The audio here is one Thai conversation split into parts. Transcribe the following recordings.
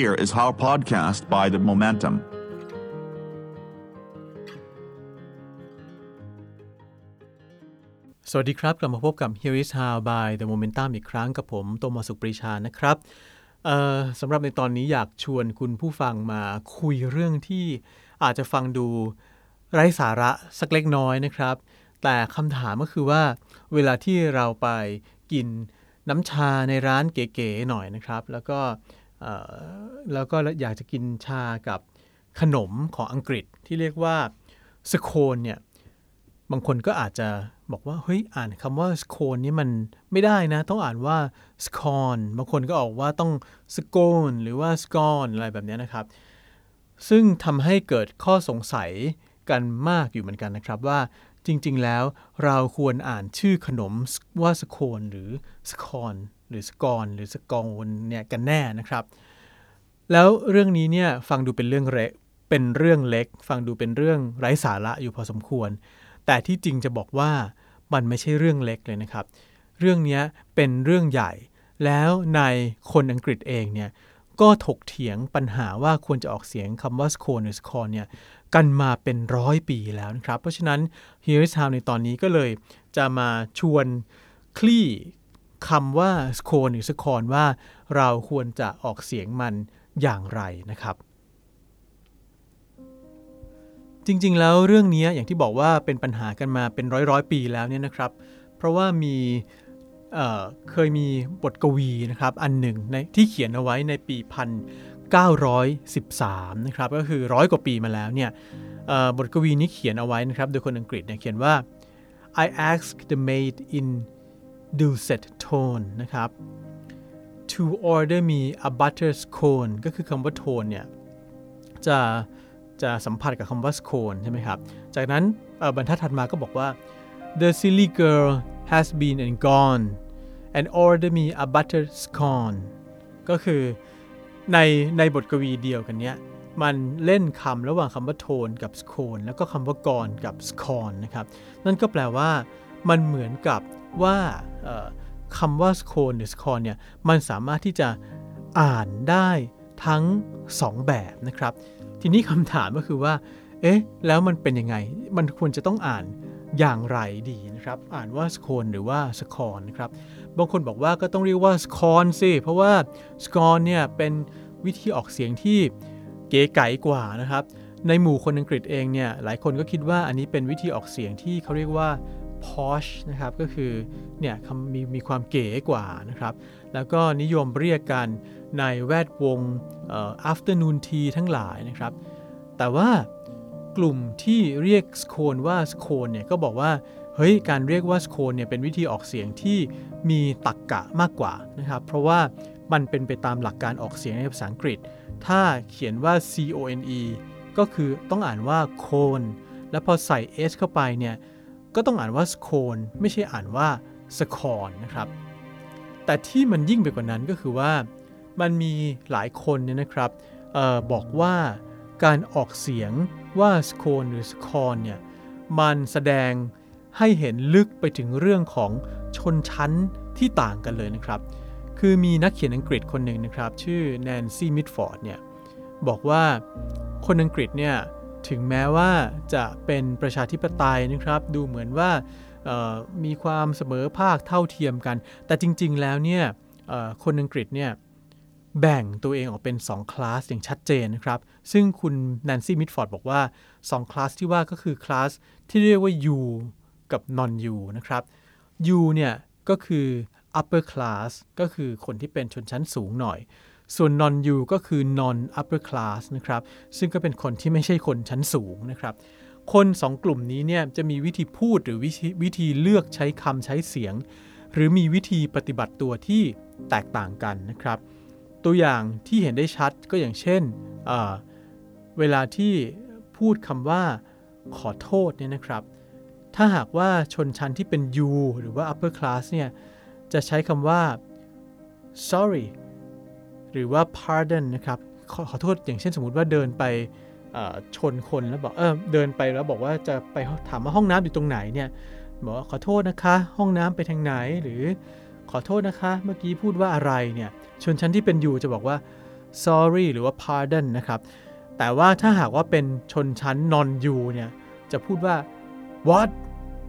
Here is our podcast by The Momentum. สวัสดีครับกลับมาพบกับ Here is How by The Momentum อีกครั้งกับผมโตมาสุขปรีชานะครับสำหรับในตอนนี้อยากชวนคุณผู้ฟังมาคุยเรื่องที่อาจจะฟังดูไร้สาระสักเล็กน้อยนะครับ แต่คำถามก็คือว่าเวลาที่เราไปกินน้ำชาในร้านเก๋ๆหน่อยนะครับ แล้วก็ แล้วก็อยากจะกินชากับขนมของอังกฤษที่เรียกว่าสโคนเนี่ยบางคนก็อาจจะบอกว่าเฮ้ยอ่านคำว่าสโคนนี้มันไม่ได้นะ ต้องอ่านว่าสคอนบางคนก็ออกว่าต้องสโกนหรือว่าสกอนอะไรแบบนี้นะครับ ซึ่งทำให้เกิดข้อสงสัยกันมากอยู่เหมือนกันนะครับว่าจริง ๆ แล้วเราควรอ่านชื่อขนมว่าสโคนหรือสคอน หรือสกอนหรือสกอนเนี่ยกันแน่นะครับ แล้วเรื่องนี้เนี่ยฟังดูเป็นเรื่องเล็กเป็นเรื่องเล็ก ฟังดูเป็นเรื่องไร้สาระอยู่พอสมควร แต่ที่จริงจะบอกว่ามันไม่ใช่เรื่องเล็กเลยนะครับ เรื่องนี้เป็นเรื่องใหญ่ แล้วในคนอังกฤษเองเนี่ยก็ถกเถียงปัญหาว่าควรจะออกเสียงคำว่า scone หรือ scone เนี่ยกันมาเป็นร้อยปีแล้วนะครับ เพราะฉะนั้น Here is how ในตอนนี้ก็เลยจะมาชวนคลี่ คำว่า scone หรือ scone ว่าเราควรจะออกเสียงมันอย่างไรนะครับ จริงๆ แล้วเรื่องนี้อย่างที่บอกว่าเป็นปัญหากันมาเป็นร้อยร้อยๆ ปีแล้วเนี่ยนะครับ เพราะว่ามีเเคยมีบทกวีนะครับอันหนึ่งในที่เขียนเอาไว้ในปี 1913 นะครับก็คือร้อยกว่าปีมาแล้วเนี่ยบทกวีนี้เขียนเอาไว้นะครับโดยคนอังกฤษเนี่ยเขียนว่า I asked the maid in dulcet tone นะครับ to order me a butter scone ก็คือคำว่า tone เนี่ย จะจะสัมผัสกับคำว่า scone ใช่ไหมครับ จากนั้นบรรทัดถัดมาก็บอกว่า the silly girl has been and gone and order me a butter scone ก็คือในในบทกวีเดียวกันเนี้ยมันเล่นคำระหว่างคำว่าโทนกับ scone แล้วก็คำว่ากรกับ scone นะครับ นั่นก็แปลว่ามันเหมือนกับ ว่าคำว่า scone หรือ scone เนี่ยมันสามารถที่จะอ่านได้ทั้ง 2 แบบนะครับ ทีนี้คำถามก็คือว่าเอ๊ะแล้วมันเป็นยังไง มันควรจะต้องอ่านอย่างไรดีนะครับ อ่านว่าสโคนหรือว่าสคอนนะครับ บางคนบอกว่าก็ต้องเรียกว่าสคอนสิ เพราะว่าสคอนเนี่ยเป็นวิธีออกเสียงที่เก๋ไก๋กว่านะครับ ในหมู่คนอังกฤษเองเนี่ยหลายคนก็คิดว่าอันนี้เป็นวิธีออกเสียงที่เขาเรียกว่า posh นะครับก็คือเนี่ยมีมีความเก๋กว่านะครับแล้วก็นิยมเรียกกันในแวดวงอ่อ afternoon tea ทั้งหลายนะครับ แต่ว่ากลุ่มที่เรียกสโคนว่าสโคนเนี่ยก็บอกว่าเฮ้ยการเรียกว่าสโคนเนี่ยเป็นวิธีออกเสียงที่มีตรกกะมากกว่านะครับ เพราะว่ามันเป็นไปตามหลักการออกเสียงในภาษาอังกฤษ ถ้าเขียนว่า c o n e ก็คือต้องอ่านว่าโคนแล้วพอใส่ s เข้าไปเนี่ย ก็ต้องอ่านว่าสโคนไม่ใช่อ่านว่าสคอนนะครับ แต่ที่มันยิ่งไปกว่านั้นก็คือว่ามันมีหลายคนเนี่ยนะครับออบอกว่าการออกเสียงว่าสโคนหรือสคอนเนี่ยมันแสดงให้เห็นลึกไปถึงเรื่องของชนชั้นที่ต่างกันเลยนะครับ คือมีนักเขียนอังกฤษคนหนึ่งนะครับ ชื่อแนนซี่มิดฟอร์ดเนี่ยบอกว่าคนอังกฤษเนี่ย ถึงแม้ว่าจะเป็นประชาธิปไตยนะครับ ดูเหมือนว่ามีความเสมอภาคเท่าเทียมกัน แต่จริง ๆ แล้วเนี่ยคนอังกฤษเนี่ยแบ่งตัวเองออกเป็น 2 คลาสอย่างชัดเจนนะครับ ซึ่งคุณแนนซี่มิดฟอร์ดบอกว่า 2 คลาสที่ว่าก็คือคลาสที่เรียกว่า U กับ non U นะครับ U เนี่ยก็คือ upper class ก็คือคนที่เป็นชนชั้นสูงหน่อย ส่วน non U ก็คือ non upper class นะครับ ซึ่งก็เป็นคนที่ไม่ใช่คนชั้นสูงนะครับ คนสองกลุ่มนี้เนี่ยจะมีวิธีพูดหรือวิธีวิธีเลือกใช้คำใช้เสียง หรือมีวิธีปฏิบัติตัวที่แตกต่างกันนะครับ ตัวอย่างที่เห็นได้ชัดก็อย่างเช่นเเวลาที่พูดคำว่าขอโทษเนี่ยนะครับ ถ้าหากว่าชนชั้นที่เป็น U หรือว่า upper class เนี่ยจะใช้คำว่า sorry หรือว่า pardon นะครับขอขอโทษอย่างเช่นสมมติว่าเดินไปชนคนแล้วบอกเออเดินไปแล้วบอกว่าจะไปถามว่าห้องน้ำอยู่ตรงไหนเนี่ยบอกว่าขอโทษนะคะ ห้องน้ำไปทางไหนหรือขอโทษนะคะ เมื่อกี้พูดว่าอะไรเนี่ยชนชั้นที่เป็นอยู่จะบอกว่า sorry หรือว่า pardon นะครับ แต่ว่าถ้าหากว่าเป็นชนชั้น non you เนี่ยจะพูดว่า what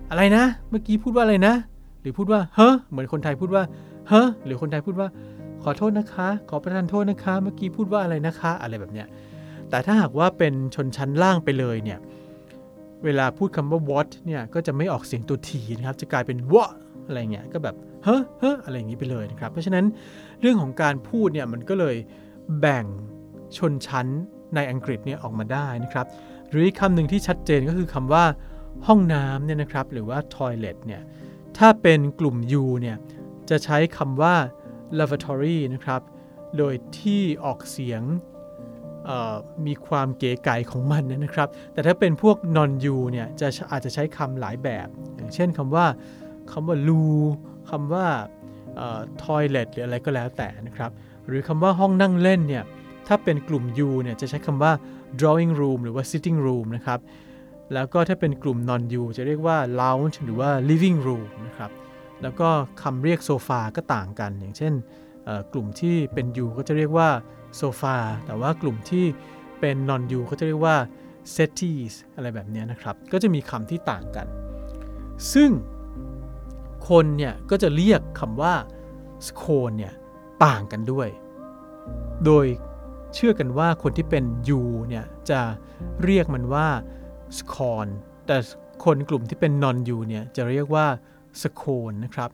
อะไรนะ เมื่อกี้พูดว่าอะไรนะ หรือพูดว่าเฮ้เหมือนคนไทยพูดว่าเฮ้หรือคนไทยพูดว่า ขอโทษนะคะ ขอประทานโทษนะคะ เมื่อกี้พูดว่าอะไรนะคะ อะไรแบบเนี้ย แต่ถ้าหากว่าเป็นชนชั้นล่างไปเลยเนี่ย เวลาพูดคำว่า what เนี่ย ก็จะไม่ออกเสียงตัวทีนะครับ จะกลายเป็น what อะไรเงี้ย ก็แบบ เฮ้เฮ้อะไรอย่างนี้ไปเลยนะครับ เพราะฉะนั้นเรื่องของการพูดเนี่ย มันก็เลยแบ่งชนชั้นในอังกฤษเนี่ยออกมาได้นะครับ หรือคำหนึ่งที่ชัดเจนก็คือคำว่าห้องน้ำเนี่ยนะครับ หรือว่า toilet เนี่ย ถ้าเป็นกลุ่ม U เนี่ย จะใช้คำว่า lavatory นะครับ โดยที่ออกเสียงมีความเก๋ไก๋ของมันนะครับ แต่ถ้าเป็นพวก non U เนี่ยจะอาจจะใช้คำหลายแบบ อย่างเช่นคำว่าคำว่า loo คำว่า toilet หรืออะไรก็แล้วแต่นะครับ หรือคำว่าห้องนั่งเล่นเนี่ย ถ้าเป็นกลุ่ม U เนี่ยจะใช้คำว่า drawing room หรือว่า sitting room นะครับ แล้วก็ถ้าเป็นกลุ่ม non U จะเรียกว่า lounge หรือว่า living room นะครับ แล้วก็คำเรียกโซฟาก็ต่างกัน อย่างเช่นกลุ่มที่เป็น U ก็จะเรียกว่าโซฟาแต่ว่ากลุ่มที่เป็น non U ก็จะเรียกว่า settees อะไรแบบนี้นะครับ ก็จะมีคำที่ต่างกัน ซึ่งคนเนี่ยก็จะเรียกคำว่า scone เนี่ยต่างกันด้วย โดยเชื่อกันว่าคนที่เป็น U เนี่ยจะเรียกมันว่า scone แต่คนกลุ่มที่เป็น non U เนี่ยจะเรียกว่า scone นะครับ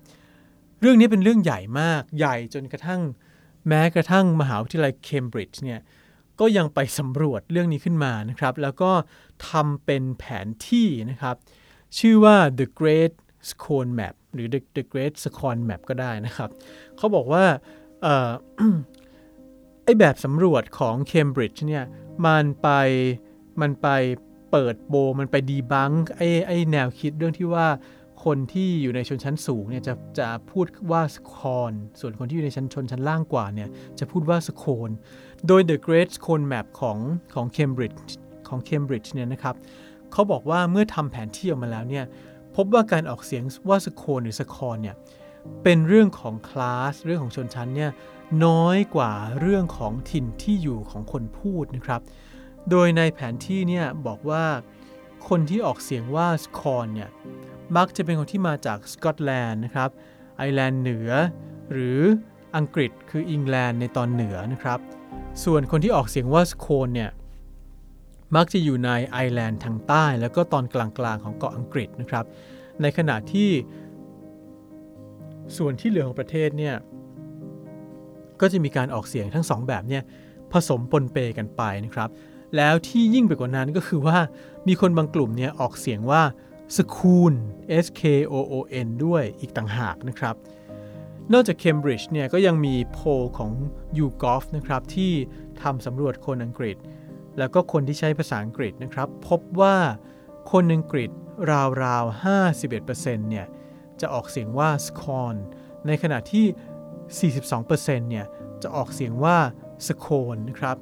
เรื่องนี้เป็นเรื่องใหญ่มากใหญ่จนกระทั่งแม้กระทั่งมหาวิทยาลัยเคมบริดจ์เนี่ยก็ยังไปสำรวจเรื่องนี้ขึ้นมานะครับ แล้วก็ทำเป็นแผนที่นะครับ ชื่อว่า the Great Scone Map หรือ the, the Great Scone Map ก็ได้นะครับ เขาบอกว่าไอแบบสำรวจของเคมบริดจ์เนี่ยมันไปมันไปเปิดโบมันไปดีบังไอไอแนวคิดเรื่องที่ว่า คนที่อยู่ในชนชั้นสูงเนี่ยจะจะพูดว่าสคอนส่วนคนที่อยู่ในชั้นชนชั้นล่างกว่าเนี่ยจะพูดว่าสโคนโดย The Great Scone Map ของของ Cambridge ของ Cambridge เนี่ยนะครับเขาบอกว่าเมื่อทำแผนที่ออกมาแล้วเนี่ยพบว่าการออกเสียงว่าสโคนหรือสคอนเนี่ยเป็นเรื่องของคลาสเรื่องของชนชั้นเนี่ยน้อยกว่าเรื่องของถิ่นที่อยู่ของคนพูดนะครับ โดยในแผนที่เนี่ยบอกว่า คนที่ออกเสียงว่าสคอนเนี่ยมักจะเป็นคนที่มาจากสกอตแลนด์นะครับไอร์แลนด์เหนือ หรืออังกฤษคืออังกฤษในตอนเหนือนะครับ ส่วนคนที่ออกเสียงว่าสโคนเนี่ยมักจะอยู่ในไอร์แลนด์ทางใต้ แล้วก็ตอนกลางๆของเกาะอังกฤษนะครับ ในขณะที่ส่วนที่เหลือของประเทศเนี่ยก็จะมีการออกเสียงทั้งสองแบบเนี่ยผสมปนเปกันไปนะครับ แล้วที่ยิ่งไปกว่านั้นก็คือว่ามีคนบางกลุ่มเนี่ยออกเสียงว่าสคูล S K O O N ด้วยอีกต่างหากนะครับ นอกจากเคมบริดจ์เนี่ยก็ยังมีโพลของ YouGov นะครับที่ทำสำรวจคนอังกฤษ แล้วก็คนที่ใช้ภาษาอังกฤษนะครับ พบว่าคนอังกฤษราวๆ 51%เนี่ยจะออกเสียงว่า scone ในขณะที่ 42%เนี่ยจะออกเสียงว่า scone นะครับ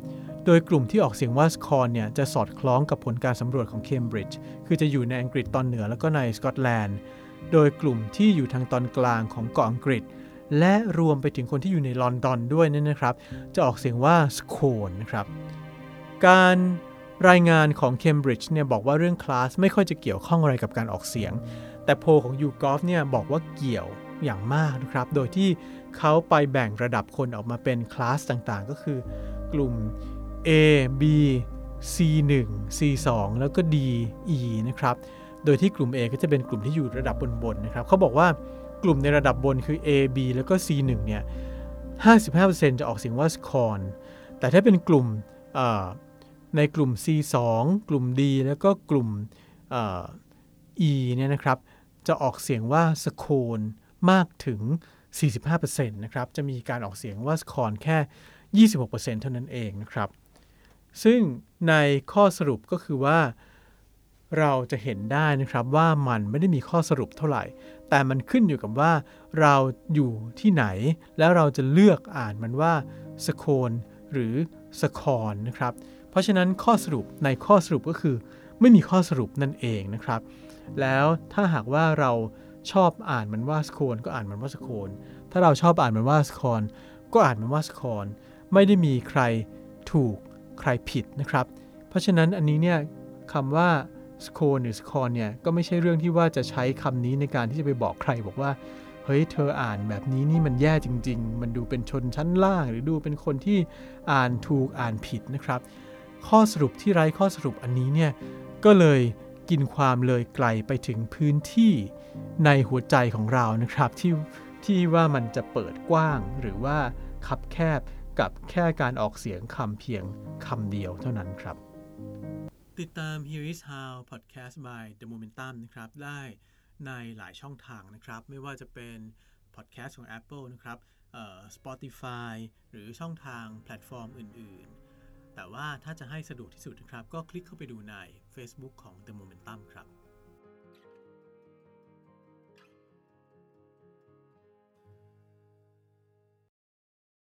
ดยกลุ่มที่ออกเสียงว่าสคอนเนี่ยจะสอดคล้องกับผลการสำรวจของเคมบริดจ์คือจะอยู่ในอังกฤษตอนเหนือแล้วก็ในสกอตแลนด์ โดยกลุ่มที่อยู่ทางตอนกลางของเกาะอังกฤษ และรวมไปถึงคนที่อยู่ในลอนดอนด้วยนั่นนะครับ จะออกเสียงว่าสโคนนะครับ การรายงานของเคมบริดจ์เนี่ยบอกว่าเรื่องคลาสไม่ค่อยจะเกี่ยวข้องอะไรกับการออกเสียง แต่โพของยูกอฟเนี่ยบอกว่าเกี่ยวอย่างมากนะครับ โดยที่เขาไปแบ่งระดับคนออกมาเป็นคลาสต่างๆ ก็คือกลุ่ม A B C 1 C 2แล้วก็ D E นะครับ โดยที่กลุ่ม A ก็จะเป็นกลุ่มที่อยู่ระดับบนๆนะครับ เขาบอกว่ากลุ่มในระดับบนคือ A B แล้วก็ C 1เนี่ย 55%จะออกเสียงว่า scorn แต่ถ้าเป็นกลุ่มในกลุ่ม C 2กลุ่ม D แล้วก็กลุ่ม E เนี่ยนะครับ จะออกเสียงว่า scorn มากถึง 45%นะครับ จะมีการออกเสียงว่า scorn แค่ 26%เท่านั้นเองนะครับ ซึ่งในข้อสรุปก็คือว่า เราจะเห็นได้นะครับว่ามันไม่ได้มีข้อสรุปเท่าไหร่ แต่มันขึ้นอยู่กับว่า เราอยู่ที่ไหน แล้วเราจะเลือกอ่านมันว่าสโคนหรือสคอนนะครับ เพราะฉะนั้นข้อสรุปในข้อสรุปก็คือ ไม่มีข้อสรุปนั่นเองนะครับ แล้วถ้าหากว่าเราชอบอ่านมันว่าสโคนก็อ่านมันว่าสโคนถ้าเราชอบอ่านมันว่าสคอนก็อ่านมันว่าสคอนไม่ได้มีใครถูก ใครผิดนะครับ เพราะฉะนั้นอันนี้เนี่ยคำว่าสโคนหรือสคอนเนี่ยก็ไม่ใช่เรื่องที่ว่าจะใช้คำนี้ในการที่จะไปบอกใครบอกว่า เฮ้ยเธออ่านแบบนี้นี่มันแย่จริง ๆ มันดูเป็นชนชั้นล่าง หรือดูเป็นคนที่อ่านถูกอ่านผิดนะครับ ข้อสรุปที่ไร้ข้อสรุปอันนี้เนี่ยก็เลยกินความเลยไกลไปถึงพื้นที่ในหัวใจของเรานะครับที่ที่ว่ามันจะเปิดกว้างหรือว่าคับแคบ กับแค่การออกเสียงคำเพียงคำเดียวเท่านั้นครับ ติดตาม Here is How Podcast by The Momentum นะครับ ได้ในหลายช่องทางนะครับ ไม่ว่าจะเป็น Podcast ของ Apple นะครับเอ่อ Spotify หรือช่องทางแพลตฟอร์มอื่น ๆ แต่ว่าถ้าจะให้สะดวกที่สุดนะครับ ก็คลิกเข้าไปดูใน Facebook ของ The Momentum ครับ